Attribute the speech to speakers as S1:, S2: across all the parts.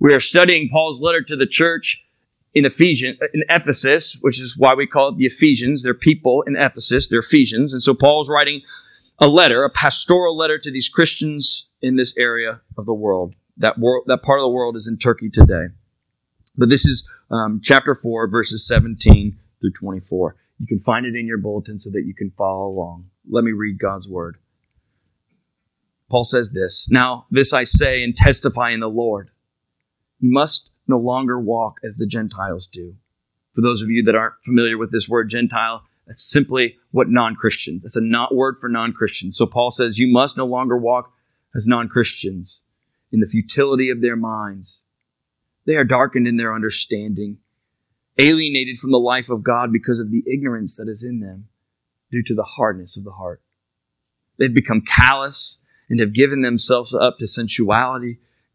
S1: We are studying Paul's letter to the church in Ephesians, in Ephesus, which is why we call it the Ephesians. They're people in Ephesus. They're Ephesians. And so Paul's writing a letter, a pastoral letter to these Christians in this area of the world. That that part of the world is in Turkey today. But this is um, chapter 4, verses 17 through 24. You can find it in your bulletin so that you can follow along. Let me read God's word. Paul says this Now, this I say and testify in the Lord. You must no longer walk as the Gentiles do. For those of you that aren't familiar with this word Gentile, that's simply what non Christians, that's a not word for non Christians. So Paul says, You must no longer walk as non Christians in the futility of their minds. They are darkened in their understanding, alienated from the life of God because of the ignorance that is in them due to the hardness of the heart. They've become callous and have given themselves up to sensuality,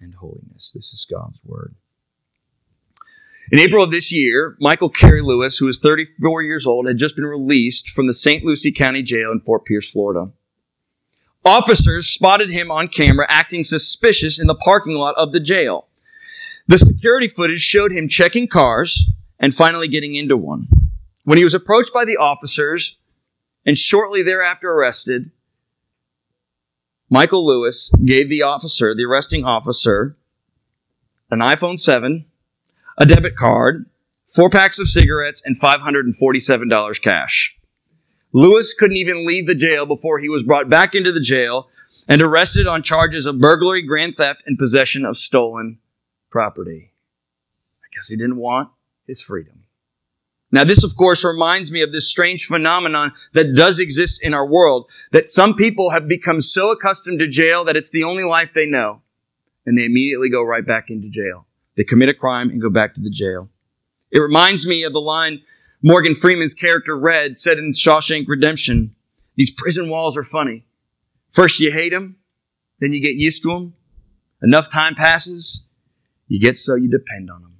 S1: and holiness. This is God's word. In April of this year, Michael Carey Lewis, who was 34 years old, had just been released from the St. Lucie County Jail in Fort Pierce, Florida. Officers spotted him on camera acting suspicious in the parking lot of the jail. The security footage showed him checking cars and finally getting into one. When he was approached by the officers and shortly thereafter arrested, Michael Lewis gave the officer, the arresting officer, an iPhone 7, a debit card, four packs of cigarettes, and $547 cash. Lewis couldn't even leave the jail before he was brought back into the jail and arrested on charges of burglary, grand theft, and possession of stolen property. I guess he didn't want his freedom. Now, this, of course, reminds me of this strange phenomenon that does exist in our world, that some people have become so accustomed to jail that it's the only life they know, and they immediately go right back into jail. They commit a crime and go back to the jail. It reminds me of the line Morgan Freeman's character Red said in Shawshank Redemption, these prison walls are funny. First you hate them, then you get used to them. Enough time passes, you get so you depend on them.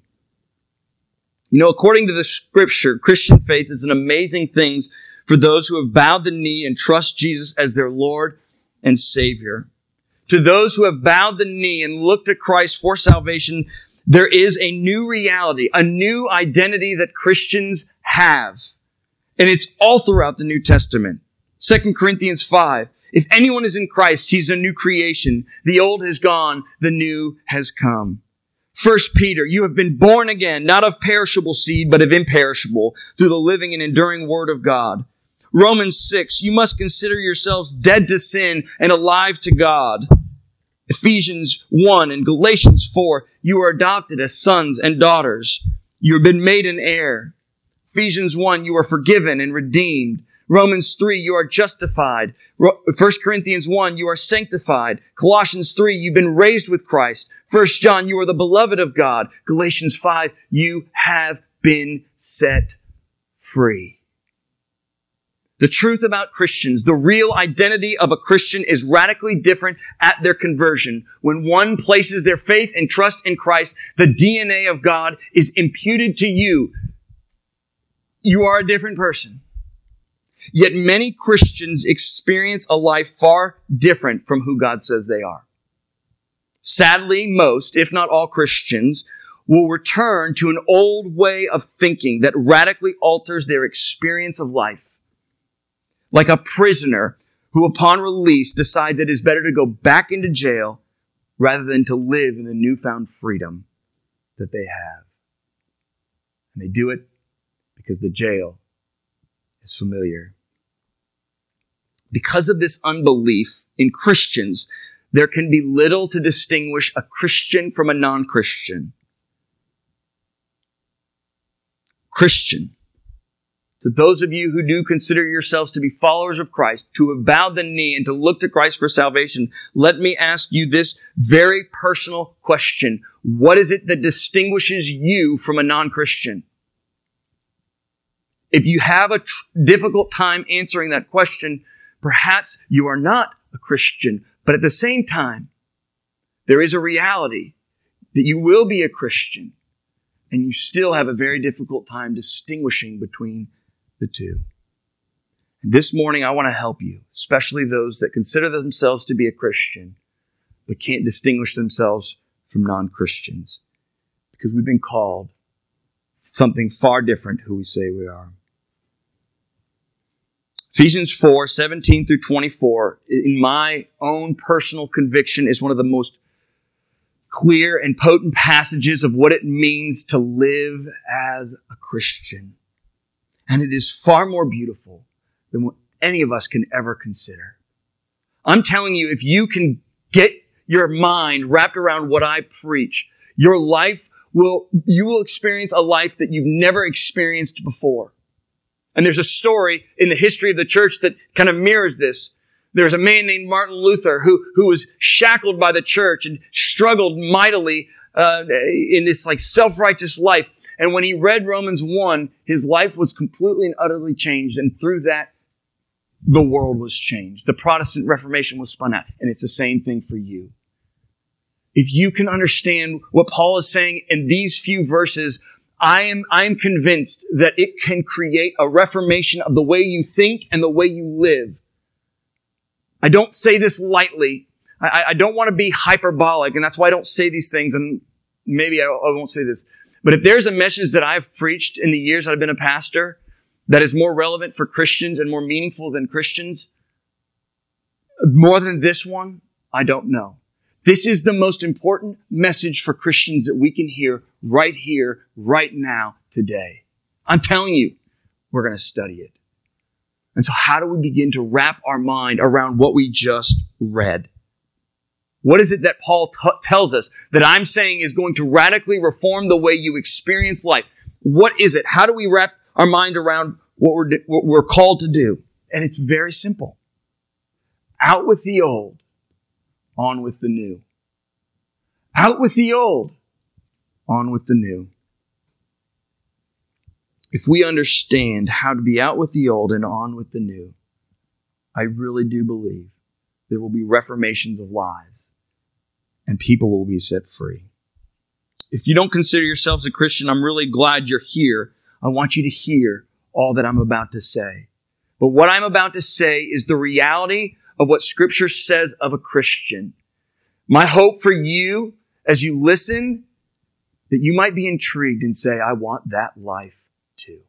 S1: You know, according to the scripture, Christian faith is an amazing thing for those who have bowed the knee and trust Jesus as their Lord and Savior. To those who have bowed the knee and looked to Christ for salvation, there is a new reality, a new identity that Christians have. And it's all throughout the New Testament. 2 Corinthians 5. If anyone is in Christ, he's a new creation. The old has gone, the new has come. First Peter, you have been born again, not of perishable seed, but of imperishable, through the living and enduring word of God. Romans 6, you must consider yourselves dead to sin and alive to God. Ephesians 1 and Galatians 4, you are adopted as sons and daughters. You have been made an heir. Ephesians 1, you are forgiven and redeemed. Romans 3, you are justified. 1 Corinthians 1, you are sanctified. Colossians 3, you've been raised with Christ. 1 John, you are the beloved of God. Galatians 5, you have been set free. The truth about Christians, the real identity of a Christian is radically different at their conversion. When one places their faith and trust in Christ, the DNA of God is imputed to you. You are a different person. Yet many Christians experience a life far different from who God says they are. Sadly, most, if not all Christians, will return to an old way of thinking that radically alters their experience of life. Like a prisoner who upon release decides it is better to go back into jail rather than to live in the newfound freedom that they have. And they do it because the jail is familiar. Because of this unbelief in Christians, there can be little to distinguish a Christian from a non-Christian. Christian. to those of you who do consider yourselves to be followers of Christ, to have bowed the knee and to look to Christ for salvation, let me ask you this very personal question. What is it that distinguishes you from a non-Christian? If you have a tr- difficult time answering that question, perhaps you are not a Christian. But at the same time, there is a reality that you will be a Christian and you still have a very difficult time distinguishing between the two. This morning, I want to help you, especially those that consider themselves to be a Christian, but can't distinguish themselves from non-Christians because we've been called something far different who we say we are. Ephesians 4, 17 through 24, in my own personal conviction, is one of the most clear and potent passages of what it means to live as a Christian. And it is far more beautiful than what any of us can ever consider. I'm telling you, if you can get your mind wrapped around what I preach, your life will, you will experience a life that you've never experienced before. And there's a story in the history of the church that kind of mirrors this. There's a man named Martin Luther who, who was shackled by the church and struggled mightily uh, in this like self-righteous life. And when he read Romans 1, his life was completely and utterly changed. And through that, the world was changed. The Protestant Reformation was spun out. And it's the same thing for you. If you can understand what Paul is saying in these few verses, I am, I am convinced that it can create a reformation of the way you think and the way you live. I don't say this lightly. I, I don't want to be hyperbolic, and that's why I don't say these things, and maybe I, I won't say this. But if there's a message that I've preached in the years that I've been a pastor that is more relevant for Christians and more meaningful than Christians, more than this one, I don't know. This is the most important message for Christians that we can hear right here, right now, today. I'm telling you, we're going to study it. And so how do we begin to wrap our mind around what we just read? What is it that Paul t- tells us that I'm saying is going to radically reform the way you experience life? What is it? How do we wrap our mind around what we're, what we're called to do? And it's very simple. Out with the old, on with the new. Out with the old, on with the new. If we understand how to be out with the old and on with the new, I really do believe there will be reformations of lives and people will be set free. If you don't consider yourselves a Christian, I'm really glad you're here. I want you to hear all that I'm about to say. But what I'm about to say is the reality of what scripture says of a Christian. My hope for you as you listen that you might be intrigued and say, I want that life too.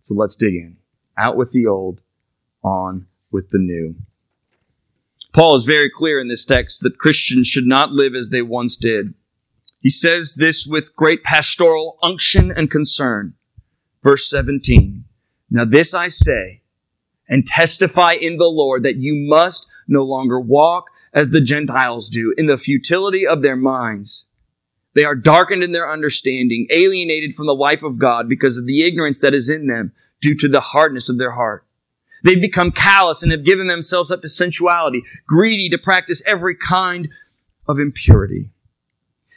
S1: So let's dig in. Out with the old, on with the new. Paul is very clear in this text that Christians should not live as they once did. He says this with great pastoral unction and concern. Verse 17. Now this I say and testify in the Lord that you must no longer walk as the Gentiles do in the futility of their minds. They are darkened in their understanding, alienated from the life of God because of the ignorance that is in them due to the hardness of their heart. They've become callous and have given themselves up to sensuality, greedy to practice every kind of impurity.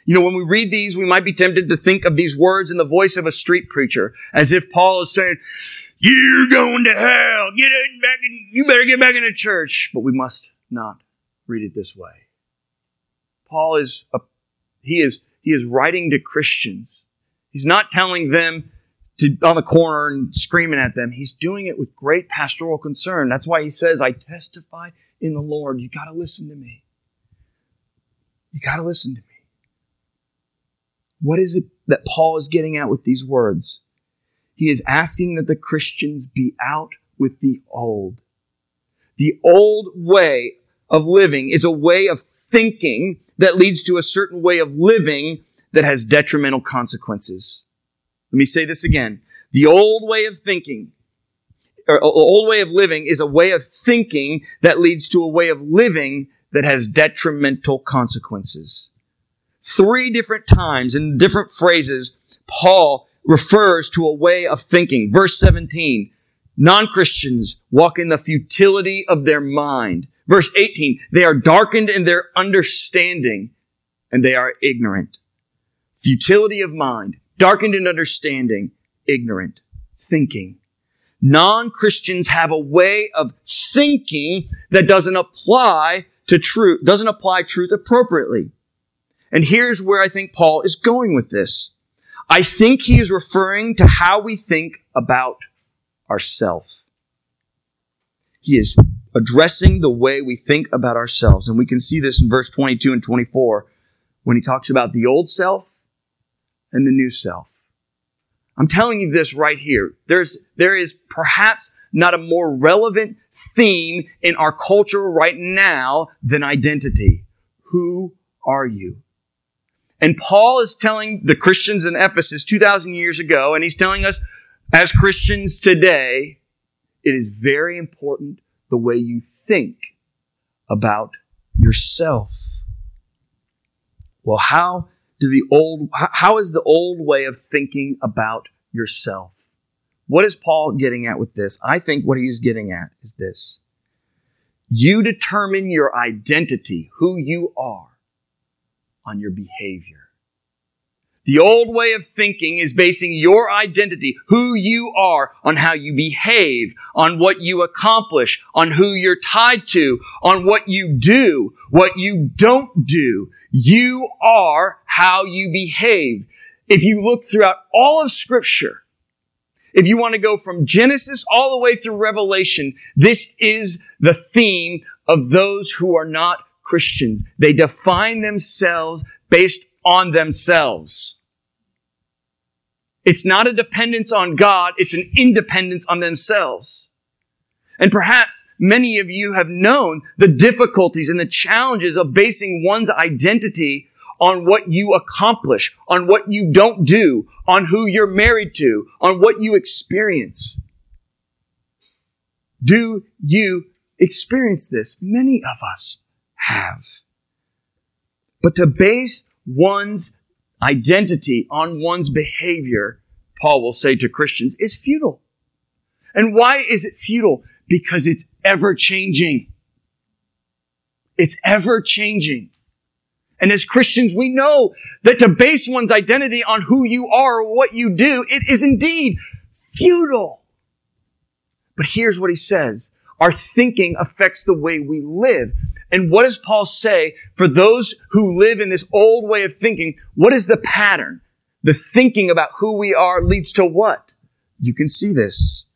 S1: You know, when we read these, we might be tempted to think of these words in the voice of a street preacher, as if Paul is saying, you're going to hell. Get in back in, you better get back into church. But we must not read it this way. Paul is, a, he is, he is writing to Christians. He's not telling them to, on the corner and screaming at them. He's doing it with great pastoral concern. That's why he says, I testify in the Lord. You got to listen to me. You got to listen to me. What is it that Paul is getting at with these words? He is asking that the Christians be out with the old. The old way of living is a way of thinking that leads to a certain way of living that has detrimental consequences. Let me say this again. The old way of thinking, or the old way of living is a way of thinking that leads to a way of living that has detrimental consequences. Three different times in different phrases, Paul refers to a way of thinking. Verse 17, non-Christians walk in the futility of their mind. Verse 18, they are darkened in their understanding and they are ignorant. Futility of mind, darkened in understanding, ignorant, thinking. Non-Christians have a way of thinking that doesn't apply to truth, doesn't apply truth appropriately. And here's where I think Paul is going with this. I think he is referring to how we think about ourself. He is addressing the way we think about ourselves. And we can see this in verse 22 and 24 when he talks about the old self and the new self. I'm telling you this right here. There's, there is perhaps not a more relevant theme in our culture right now than identity. Who are you? And Paul is telling the Christians in Ephesus 2,000 years ago, and he's telling us as Christians today, it is very important the way you think about yourself. Well, how do the old, how is the old way of thinking about yourself? What is Paul getting at with this? I think what he's getting at is this. You determine your identity, who you are, on your behavior. The old way of thinking is basing your identity, who you are, on how you behave, on what you accomplish, on who you're tied to, on what you do, what you don't do. You are how you behave. If you look throughout all of scripture, if you want to go from Genesis all the way through Revelation, this is the theme of those who are not Christians. They define themselves based on themselves. It's not a dependence on God, it's an independence on themselves. And perhaps many of you have known the difficulties and the challenges of basing one's identity on what you accomplish, on what you don't do, on who you're married to, on what you experience. Do you experience this? Many of us have. But to base one's identity on one's behavior, Paul will say to Christians, is futile. And why is it futile? Because it's ever changing. It's ever changing. And as Christians, we know that to base one's identity on who you are or what you do, it is indeed futile. But here's what he says. Our thinking affects the way we live. And what does Paul say for those who live in this old way of thinking? What is the pattern? The thinking about who we are leads to what? You can see this.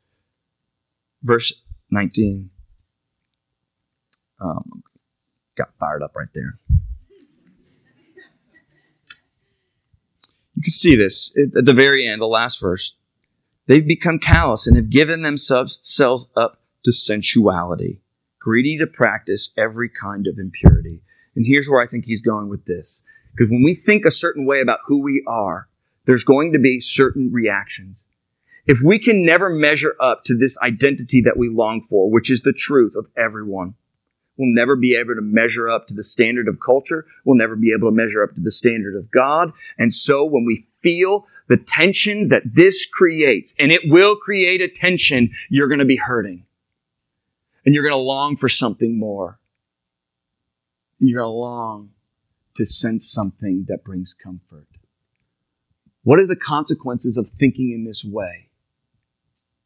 S1: Verse 19. Um, got fired up right there. You can see this at the very end, the last verse. They've become callous and have given themselves up to sensuality greedy to practice every kind of impurity. And here's where I think he's going with this. Because when we think a certain way about who we are, there's going to be certain reactions. If we can never measure up to this identity that we long for, which is the truth of everyone, we'll never be able to measure up to the standard of culture. We'll never be able to measure up to the standard of God. And so when we feel the tension that this creates, and it will create a tension, you're going to be hurting and you're going to long for something more. And you're going to long to sense something that brings comfort. What are the consequences of thinking in this way?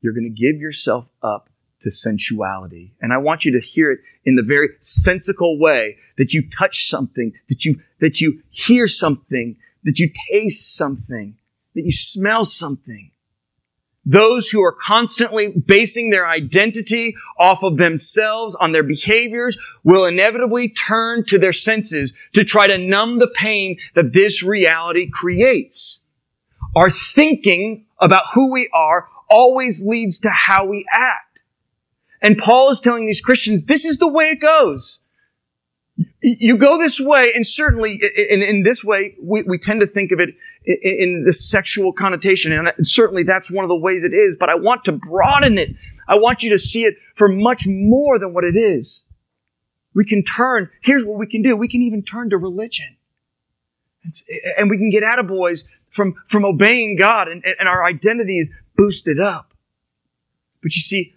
S1: You're going to give yourself up to sensuality. And I want you to hear it in the very sensical way that you touch something, that you, that you hear something, that you taste something, that you smell something. Those who are constantly basing their identity off of themselves, on their behaviors, will inevitably turn to their senses to try to numb the pain that this reality creates. Our thinking about who we are always leads to how we act. And Paul is telling these Christians, this is the way it goes. You go this way, and certainly in, in this way, we, we tend to think of it in the sexual connotation. And certainly that's one of the ways it is, but I want to broaden it. I want you to see it for much more than what it is. We can turn, here's what we can do. We can even turn to religion. And we can get out of boys from, from obeying God and, and our identity is boosted up. But you see,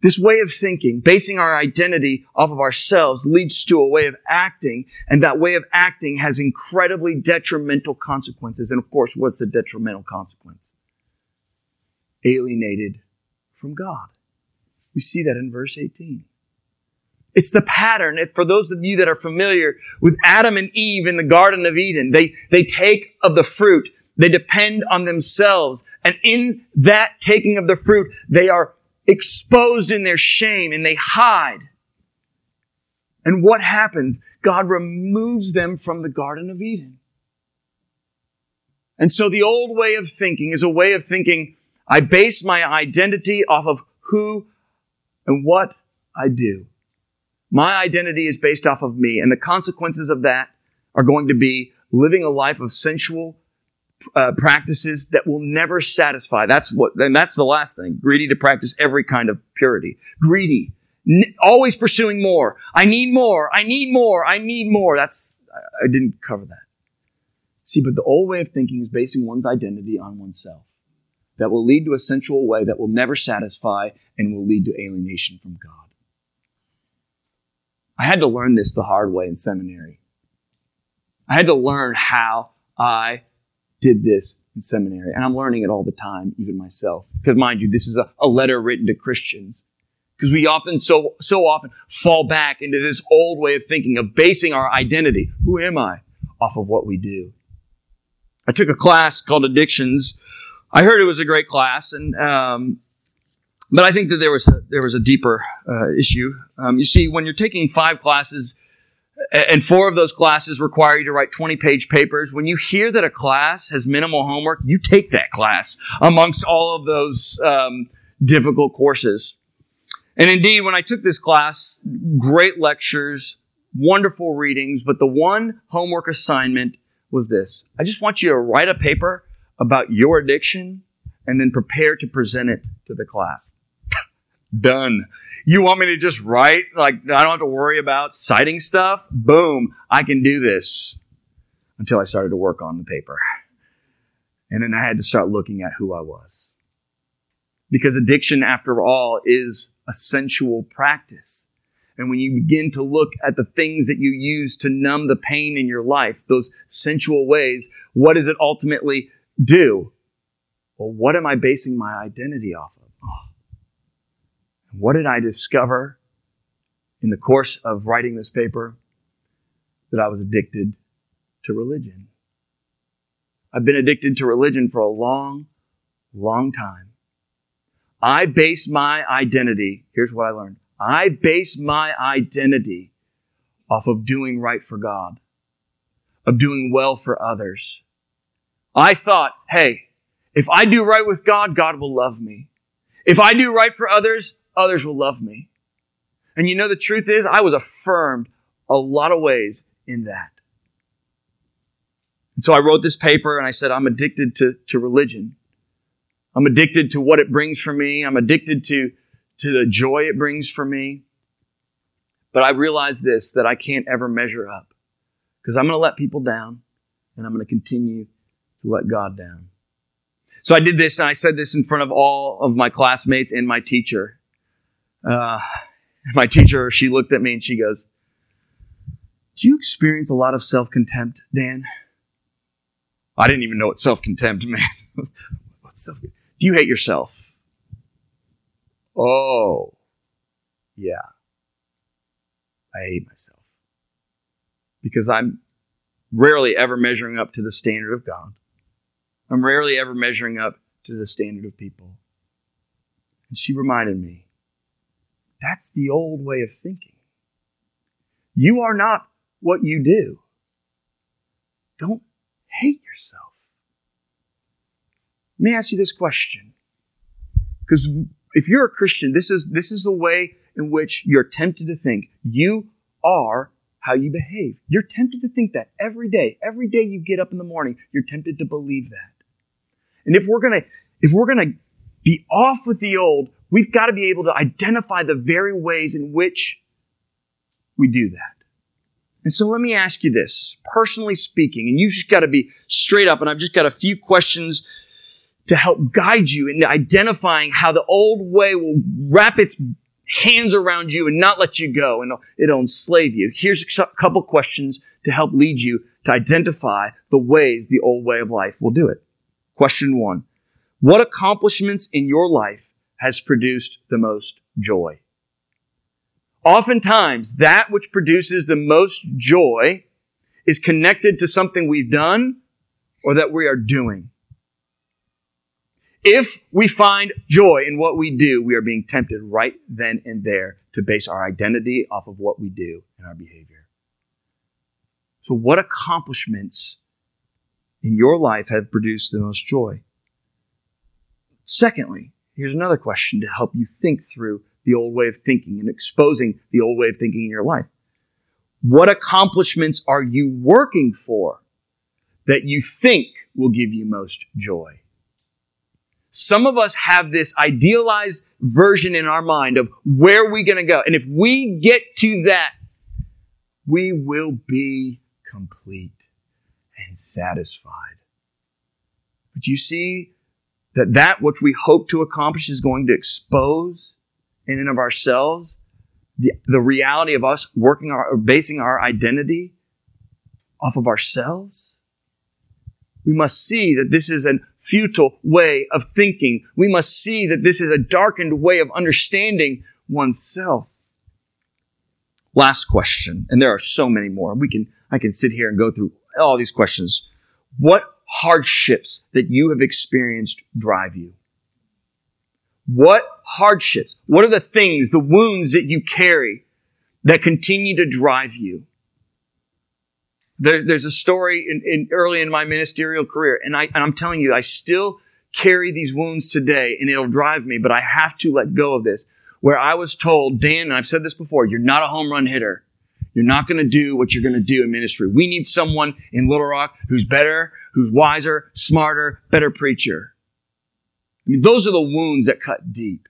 S1: this way of thinking, basing our identity off of ourselves leads to a way of acting, and that way of acting has incredibly detrimental consequences. And of course, what's the detrimental consequence? Alienated from God. We see that in verse 18. It's the pattern. For those of you that are familiar with Adam and Eve in the Garden of Eden, they, they take of the fruit. They depend on themselves. And in that taking of the fruit, they are exposed in their shame and they hide. And what happens? God removes them from the Garden of Eden. And so the old way of thinking is a way of thinking, I base my identity off of who and what I do. My identity is based off of me, and the consequences of that are going to be living a life of sensual uh, practices that will never satisfy. That's what, and that's the last thing. Greedy to practice every kind of purity. Greedy, n- always pursuing more. I need more. I need more. I need more. That's I, I didn't cover that. See, but the old way of thinking is basing one's identity on oneself. That will lead to a sensual way that will never satisfy and will lead to alienation from God. I had to learn this the hard way in seminary. I had to learn how I did this in seminary. And I'm learning it all the time, even myself. Because mind you, this is a, a letter written to Christians. Because we often, so, so often fall back into this old way of thinking of basing our identity. Who am I? Off of what we do. I took a class called Addictions. I heard it was a great class and, um, but I think that there was a, there was a deeper uh, issue. Um, you see, when you're taking five classes, and four of those classes require you to write 20 page papers. When you hear that a class has minimal homework, you take that class amongst all of those um, difficult courses. And indeed, when I took this class, great lectures, wonderful readings, but the one homework assignment was this. I just want you to write a paper about your addiction and then prepare to present it to the class. Done. You want me to just write? Like, I don't have to worry about citing stuff? Boom. I can do this. Until I started to work on the paper. And then I had to start looking at who I was. Because addiction, after all, is a sensual practice. And when you begin to look at the things that you use to numb the pain in your life, those sensual ways, what does it ultimately do? Well, what am I basing my identity off of? What did I discover in the course of writing this paper? That I was addicted to religion. I've been addicted to religion for a long, long time. I base my identity, here's what I learned. I base my identity off of doing right for God, of doing well for others. I thought, hey, if I do right with God, God will love me. If I do right for others, others will love me. And you know, the truth is, I was affirmed a lot of ways in that. And so I wrote this paper and I said, I'm addicted to, to religion. I'm addicted to what it brings for me. I'm addicted to, to the joy it brings for me. But I realize this, that I can't ever measure up because I'm going to let people down and I'm going to continue to let God down. So I did this and I said this in front of all of my classmates and my teacher uh, my teacher, she looked at me and she goes, Do you experience a lot of self contempt, Dan? I didn't even know what self contempt meant. What's self Do you hate yourself? Oh, yeah. I hate myself. Because I'm rarely ever measuring up to the standard of God. I'm rarely ever measuring up to the standard of people. And she reminded me that's the old way of thinking. You are not what you do. Don't hate yourself. Let me ask you this question. Because if you're a Christian, this is, this is the way in which you're tempted to think. You are how you behave. You're tempted to think that every day. Every day you get up in the morning, you're tempted to believe that. And if we're gonna, if we're gonna be off with the old, We've got to be able to identify the very ways in which we do that. And so let me ask you this, personally speaking, and you've just got to be straight up, and I've just got a few questions to help guide you in identifying how the old way will wrap its hands around you and not let you go and it'll enslave you. Here's a couple questions to help lead you to identify the ways the old way of life will do it. Question one. What accomplishments in your life has produced the most joy? Oftentimes, that which produces the most joy is connected to something we've done or that we are doing. If we find joy in what we do, we are being tempted right then and there to base our identity off of what we do and our behavior. So what accomplishments in your life have produced the most joy? Secondly, here's another question to help you think through the old way of thinking and exposing the old way of thinking in your life. What accomplishments are you working for that you think will give you most joy? Some of us have this idealized version in our mind of where we're going to go. And if we get to that, we will be complete and satisfied. But you see that that which we hope to accomplish is going to expose in and of ourselves the, the reality of us working our, basing our identity off of ourselves we must see that this is a futile way of thinking. We must see that this is a darkened way of understanding oneself. Last question, and there are so many more. We can, I can sit here and go through all these questions. What hardships that you have experienced drive you? What hardships? What are the things, the wounds that you carry that continue to drive you? There, there's a story in, in, early in my ministerial career, and, I, and I'm telling you, I still carry these wounds today, and it'll drive me, but I have to let go of this. Where I was told, Dan, and I've said this before, you're not a home run hitter. You're not going to do what you're going to do in ministry. We need someone in Little Rock who's better, who's wiser, smarter, better preacher. I mean, those are the wounds that cut deep.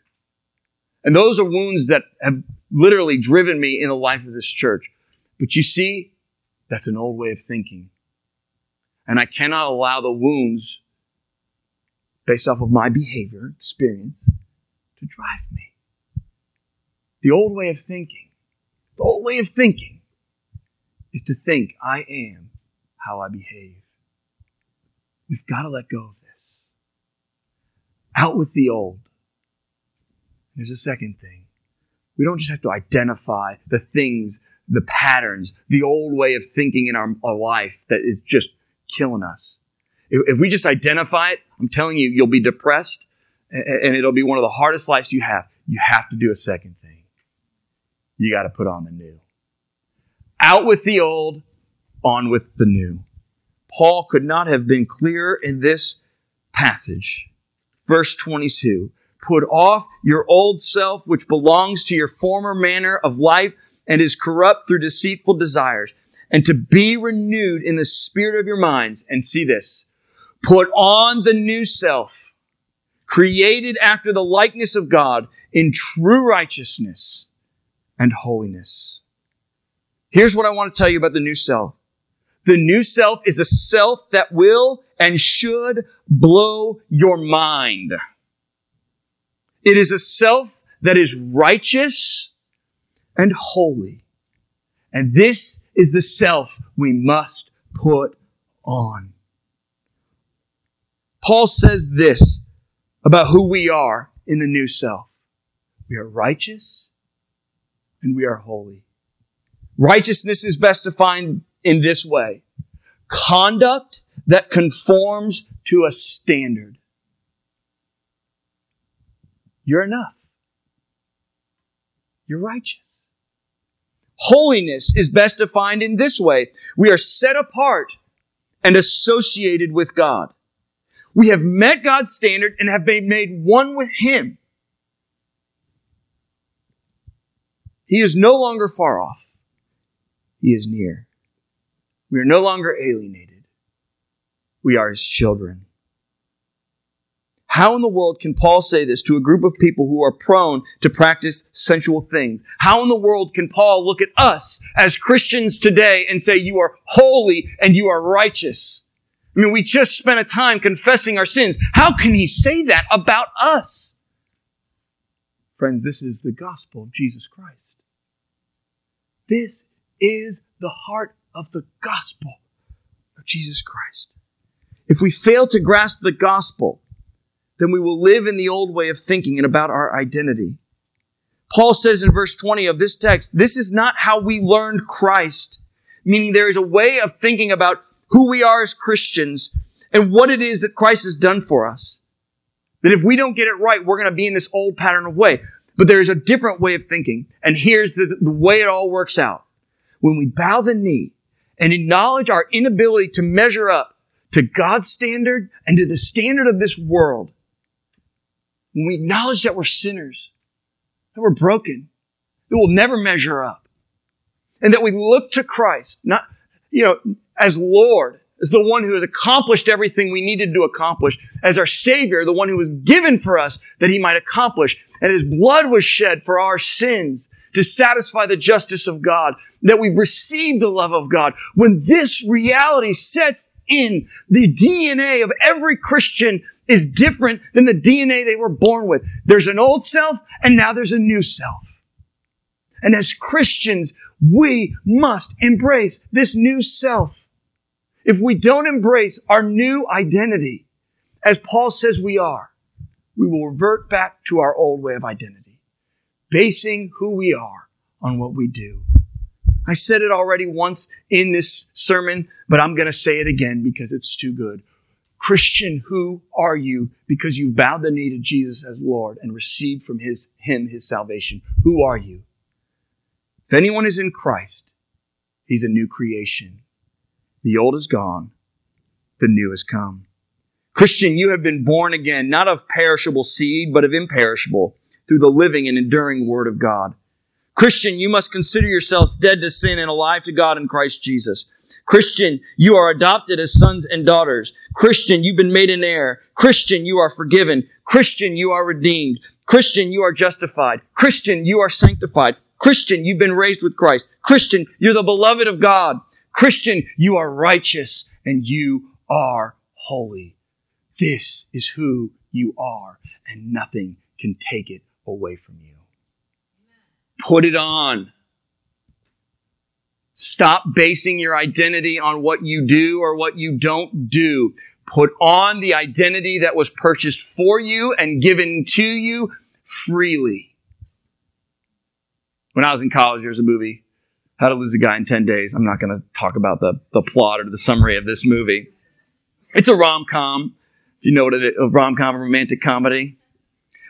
S1: And those are wounds that have literally driven me in the life of this church. But you see, that's an old way of thinking. And I cannot allow the wounds based off of my behavior, experience, to drive me. The old way of thinking, the old way of thinking is to think I am how I behave. We've got to let go of this. Out with the old. There's a second thing. We don't just have to identify the things the patterns, the old way of thinking in our, our life that is just killing us. If, if we just identify it, I'm telling you, you'll be depressed and it'll be one of the hardest lives you have. You have to do a second. You got to put on the new. Out with the old, on with the new. Paul could not have been clearer in this passage. Verse 22. Put off your old self, which belongs to your former manner of life and is corrupt through deceitful desires, and to be renewed in the spirit of your minds. And see this. Put on the new self, created after the likeness of God in true righteousness and holiness. Here's what I want to tell you about the new self. The new self is a self that will and should blow your mind. It is a self that is righteous and holy. And this is the self we must put on. Paul says this about who we are in the new self. We are righteous and we are holy. Righteousness is best defined in this way. Conduct that conforms to a standard. You're enough. You're righteous. Holiness is best defined in this way. We are set apart and associated with God. We have met God's standard and have been made one with Him. He is no longer far off. He is near. We are no longer alienated. We are His children. How in the world can Paul say this to a group of people who are prone to practice sensual things? How in the world can Paul look at us as Christians today and say, you are holy and you are righteous? I mean, we just spent a time confessing our sins. How can he say that about us? Friends, this is the gospel of Jesus Christ. This is the heart of the gospel of Jesus Christ. If we fail to grasp the gospel, then we will live in the old way of thinking and about our identity. Paul says in verse 20 of this text, this is not how we learned Christ, meaning there is a way of thinking about who we are as Christians and what it is that Christ has done for us. That if we don't get it right, we're going to be in this old pattern of way. But there is a different way of thinking. And here's the, the way it all works out. When we bow the knee and acknowledge our inability to measure up to God's standard and to the standard of this world, when we acknowledge that we're sinners, that we're broken, that we'll never measure up, and that we look to Christ, not, you know, as Lord, as the one who has accomplished everything we needed to accomplish, as our Savior, the one who was given for us that He might accomplish, and His blood was shed for our sins to satisfy the justice of God, that we've received the love of God. When this reality sets in, the DNA of every Christian is different than the DNA they were born with. There's an old self and now there's a new self. And as Christians, we must embrace this new self. If we don't embrace our new identity, as Paul says we are, we will revert back to our old way of identity, basing who we are on what we do. I said it already once in this sermon, but I'm going to say it again because it's too good. Christian, who are you? Because you bowed the knee to Jesus as Lord and received from his, him his salvation. Who are you? If anyone is in Christ, he's a new creation. The old is gone. The new has come. Christian, you have been born again, not of perishable seed, but of imperishable through the living and enduring word of God. Christian, you must consider yourselves dead to sin and alive to God in Christ Jesus. Christian, you are adopted as sons and daughters. Christian, you've been made an heir. Christian, you are forgiven. Christian, you are redeemed. Christian, you are justified. Christian, you are sanctified. Christian, you've been raised with Christ. Christian, you're the beloved of God. Christian, you are righteous and you are holy. This is who you are and nothing can take it away from you. Put it on. Stop basing your identity on what you do or what you don't do. Put on the identity that was purchased for you and given to you freely. When I was in college, there was a movie, How to Lose a Guy in 10 Days. I'm not going to talk about the, the plot or the summary of this movie. It's a rom-com, if you know what it is, a rom-com, a romantic comedy.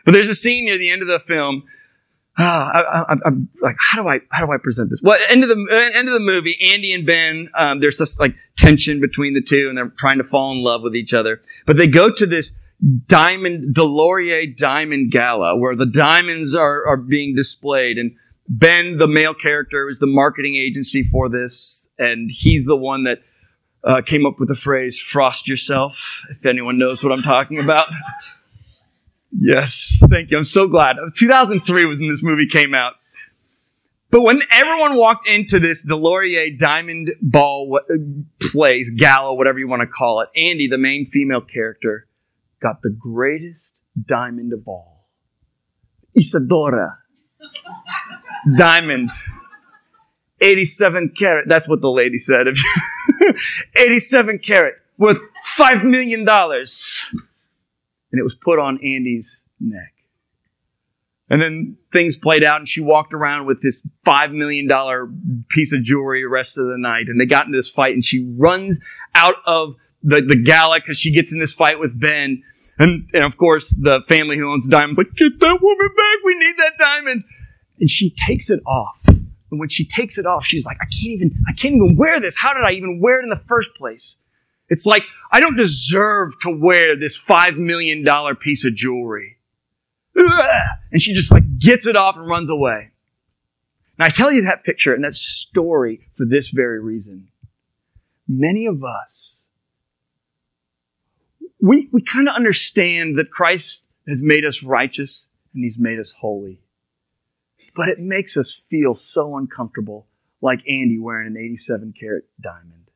S1: But there's a scene near the end of the film Ah, I, am like, how do I, how do I present this? Well, end of the end of the movie, Andy and Ben, um, there's this like tension between the two, and they're trying to fall in love with each other. But they go to this diamond DeLauer Diamond Gala where the diamonds are are being displayed, and Ben, the male character, is the marketing agency for this, and he's the one that uh, came up with the phrase "frost yourself." If anyone knows what I'm talking about. Yes, thank you. I'm so glad. 2003 was when this movie came out. But when everyone walked into this DeLauer Diamond Ball place, gala, whatever you want to call it, Andy, the main female character, got the greatest diamond of all. Isadora. Diamond. 87 carat. That's what the lady said. 87 carat worth $5 million and it was put on Andy's neck. And then things played out and she walked around with this $5 million piece of jewelry the rest of the night. And they got into this fight and she runs out of the, the gala because she gets in this fight with Ben. And, and of course, the family who owns the diamonds like, get that woman back. We need that diamond. And she takes it off. And when she takes it off, she's like, I can't even, I can't even wear this. How did I even wear it in the first place? It's like, I don't deserve to wear this $5 million piece of jewelry. And she just like gets it off and runs away. And I tell you that picture and that story for this very reason. Many of us we, we kind of understand that Christ has made us righteous and he's made us holy. But it makes us feel so uncomfortable, like Andy wearing an 87 carat diamond.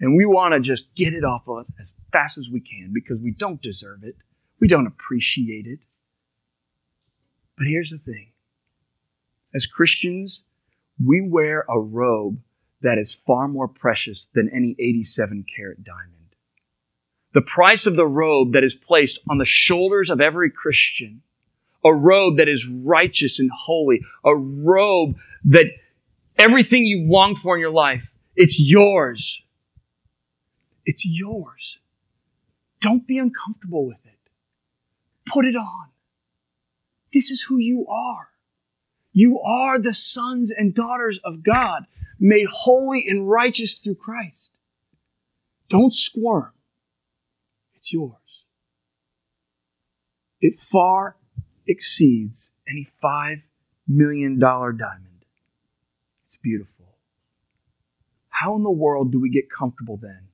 S1: And we want to just get it off of us as fast as we can because we don't deserve it. We don't appreciate it. But here's the thing. As Christians, we wear a robe that is far more precious than any 87 carat diamond. The price of the robe that is placed on the shoulders of every Christian, a robe that is righteous and holy, a robe that everything you've longed for in your life, it's yours. It's yours. Don't be uncomfortable with it. Put it on. This is who you are. You are the sons and daughters of God, made holy and righteous through Christ. Don't squirm. It's yours. It far exceeds any $5 million diamond. It's beautiful. How in the world do we get comfortable then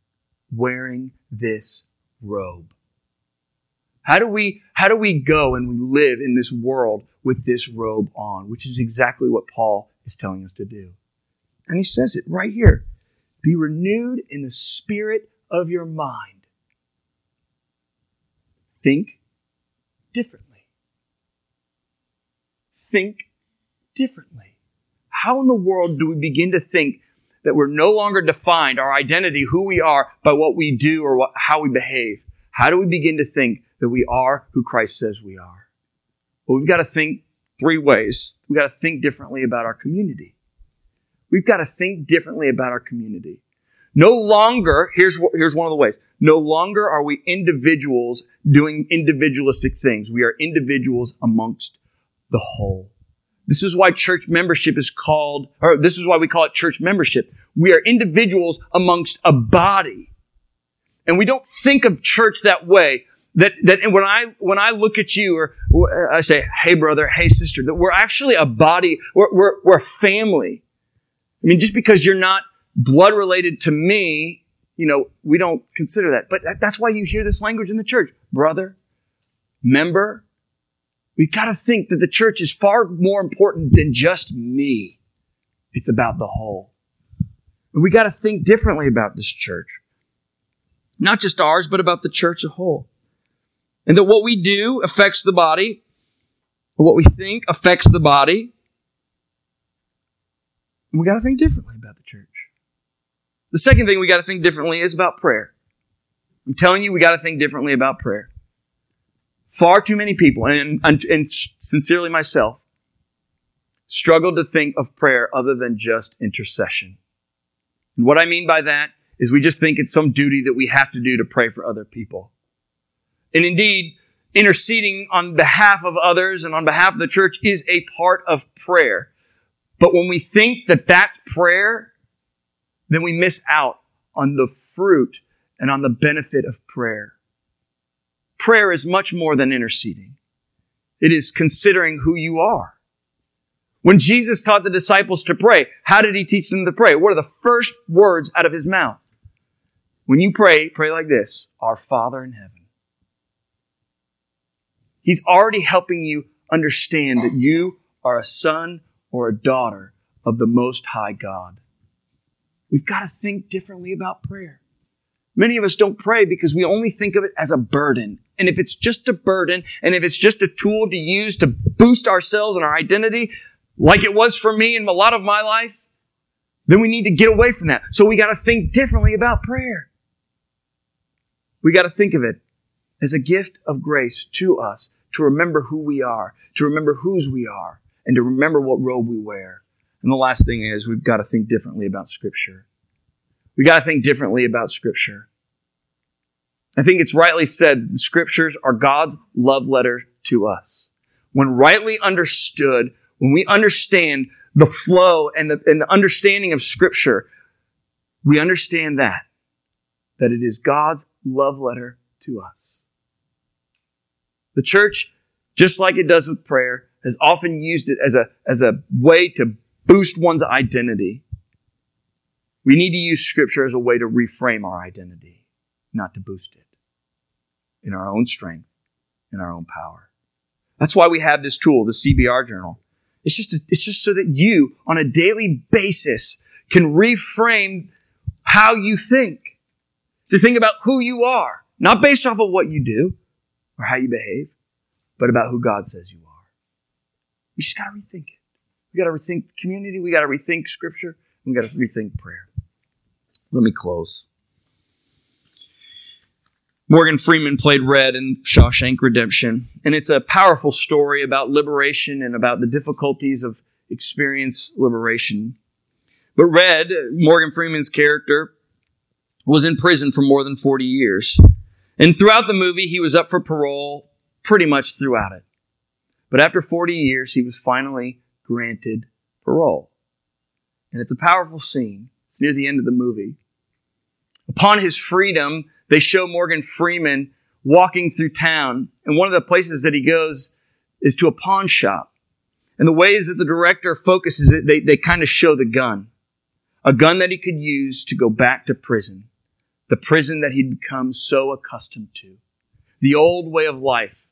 S1: wearing this robe? How do we, how do we go and we live in this world with this robe on, which is exactly what Paul is telling us to do. And he says it right here. Be renewed in the spirit of your mind. Think differently. Think differently. How in the world do we begin to think that we're no longer defined, our identity, who we are, by what we do or what, how we behave? How do we begin to think that we are who Christ says we are? Well, we've got to think three ways. We've got to think differently about our community. We've got to think differently about our community. No longer, here's, here's one of the ways. No longer are we individuals doing individualistic things. We are individuals amongst the whole. This is why church membership is called, or this is why we call it church membership. We are individuals amongst a body. And we don't think of church that way. That, that when I, when I look at you or I say, hey brother, hey sister, that we're actually a body, we're, we're, we're a family. I mean, just because you're not blood related to me, you know, we don't consider that. But that's why you hear this language in the church. Brother, member, we gotta think that the church is far more important than just me. It's about the whole. And we gotta think differently about this church. Not just ours, but about the church as a whole. And that what we do affects the body, what we think affects the body. And we got to think differently about the church. The second thing we got to think differently is about prayer. I'm telling you, we got to think differently about prayer. Far too many people, and, and, and sincerely myself, struggle to think of prayer other than just intercession. And what I mean by that is we just think it's some duty that we have to do to pray for other people. And indeed, interceding on behalf of others and on behalf of the church is a part of prayer. But when we think that that's prayer, then we miss out on the fruit and on the benefit of prayer. Prayer is much more than interceding. It is considering who you are. When Jesus taught the disciples to pray, how did he teach them to pray? What are the first words out of his mouth? When you pray, pray like this Our Father in heaven. He's already helping you understand that you are a son or a daughter of the Most High God. We've got to think differently about prayer. Many of us don't pray because we only think of it as a burden. And if it's just a burden and if it's just a tool to use to boost ourselves and our identity, like it was for me in a lot of my life, then we need to get away from that. So we got to think differently about prayer. We got to think of it as a gift of grace to us to remember who we are, to remember whose we are, and to remember what robe we wear. And the last thing is we've got to think differently about Scripture. We got to think differently about Scripture. I think it's rightly said the Scriptures are God's love letter to us. When rightly understood, when we understand the flow and the, and the understanding of Scripture, we understand that, that it is God's love letter to us. The church, just like it does with prayer, has often used it as a, as a way to boost one's identity. We need to use scripture as a way to reframe our identity, not to boost it. in our own strength, in our own power. That's why we have this tool, the CBR journal. It's just, it's just so that you on a daily basis can reframe how you think, to think about who you are, not based off of what you do or how you behave, but about who God says you are. We just got to rethink it. We got to rethink community. We got to rethink scripture. We got to rethink prayer. Let me close. Morgan Freeman played Red in Shawshank Redemption, and it's a powerful story about liberation and about the difficulties of experience liberation. But Red, Morgan Freeman's character, was in prison for more than 40 years. And throughout the movie, he was up for parole pretty much throughout it. But after 40 years, he was finally granted parole. And it's a powerful scene. It's near the end of the movie. Upon his freedom, they show Morgan Freeman walking through town. And one of the places that he goes is to a pawn shop. And the ways that the director focuses it, they, they kind of show the gun. A gun that he could use to go back to prison. The prison that he'd become so accustomed to. The old way of life.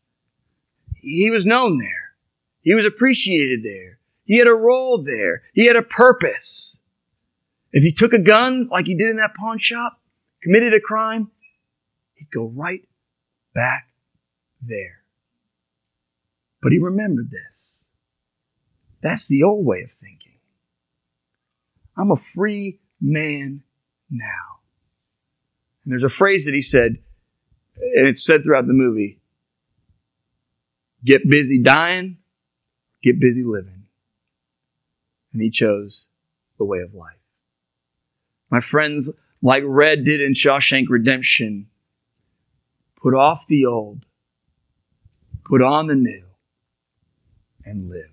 S1: He was known there. He was appreciated there. He had a role there. He had a purpose. If he took a gun like he did in that pawn shop, committed a crime, he'd go right back there. But he remembered this. That's the old way of thinking. I'm a free man now. And there's a phrase that he said, and it's said throughout the movie get busy dying, get busy living. And he chose the way of life. My friends, like Red did in Shawshank Redemption, put off the old, put on the new, and live.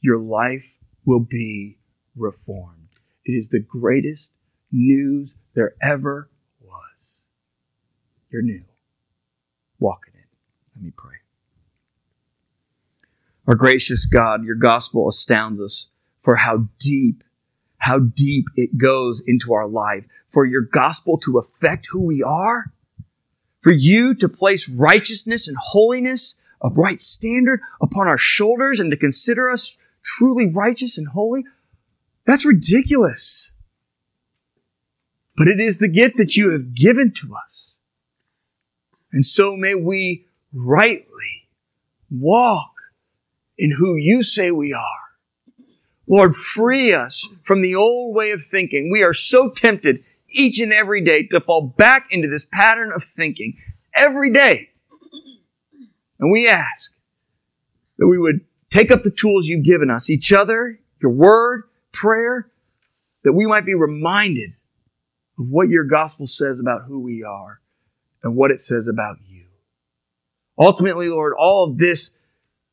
S1: Your life will be reformed. It is the greatest news there ever was. You're new. Walk in it. Let me pray. Our gracious God, your gospel astounds us for how deep, how deep it goes into our life. For your gospel to affect who we are. For you to place righteousness and holiness, a right standard upon our shoulders and to consider us truly righteous and holy. That's ridiculous. But it is the gift that you have given to us. And so may we rightly walk in who you say we are. Lord, free us from the old way of thinking. We are so tempted each and every day to fall back into this pattern of thinking every day. And we ask that we would take up the tools you've given us, each other, your word, prayer, that we might be reminded of what your gospel says about who we are and what it says about you. Ultimately, Lord, all of this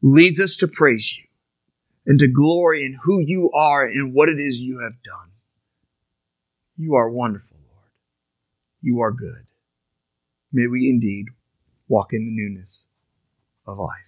S1: leads us to praise you and to glory in who you are and what it is you have done. You are wonderful, Lord. You are good. May we indeed walk in the newness of life.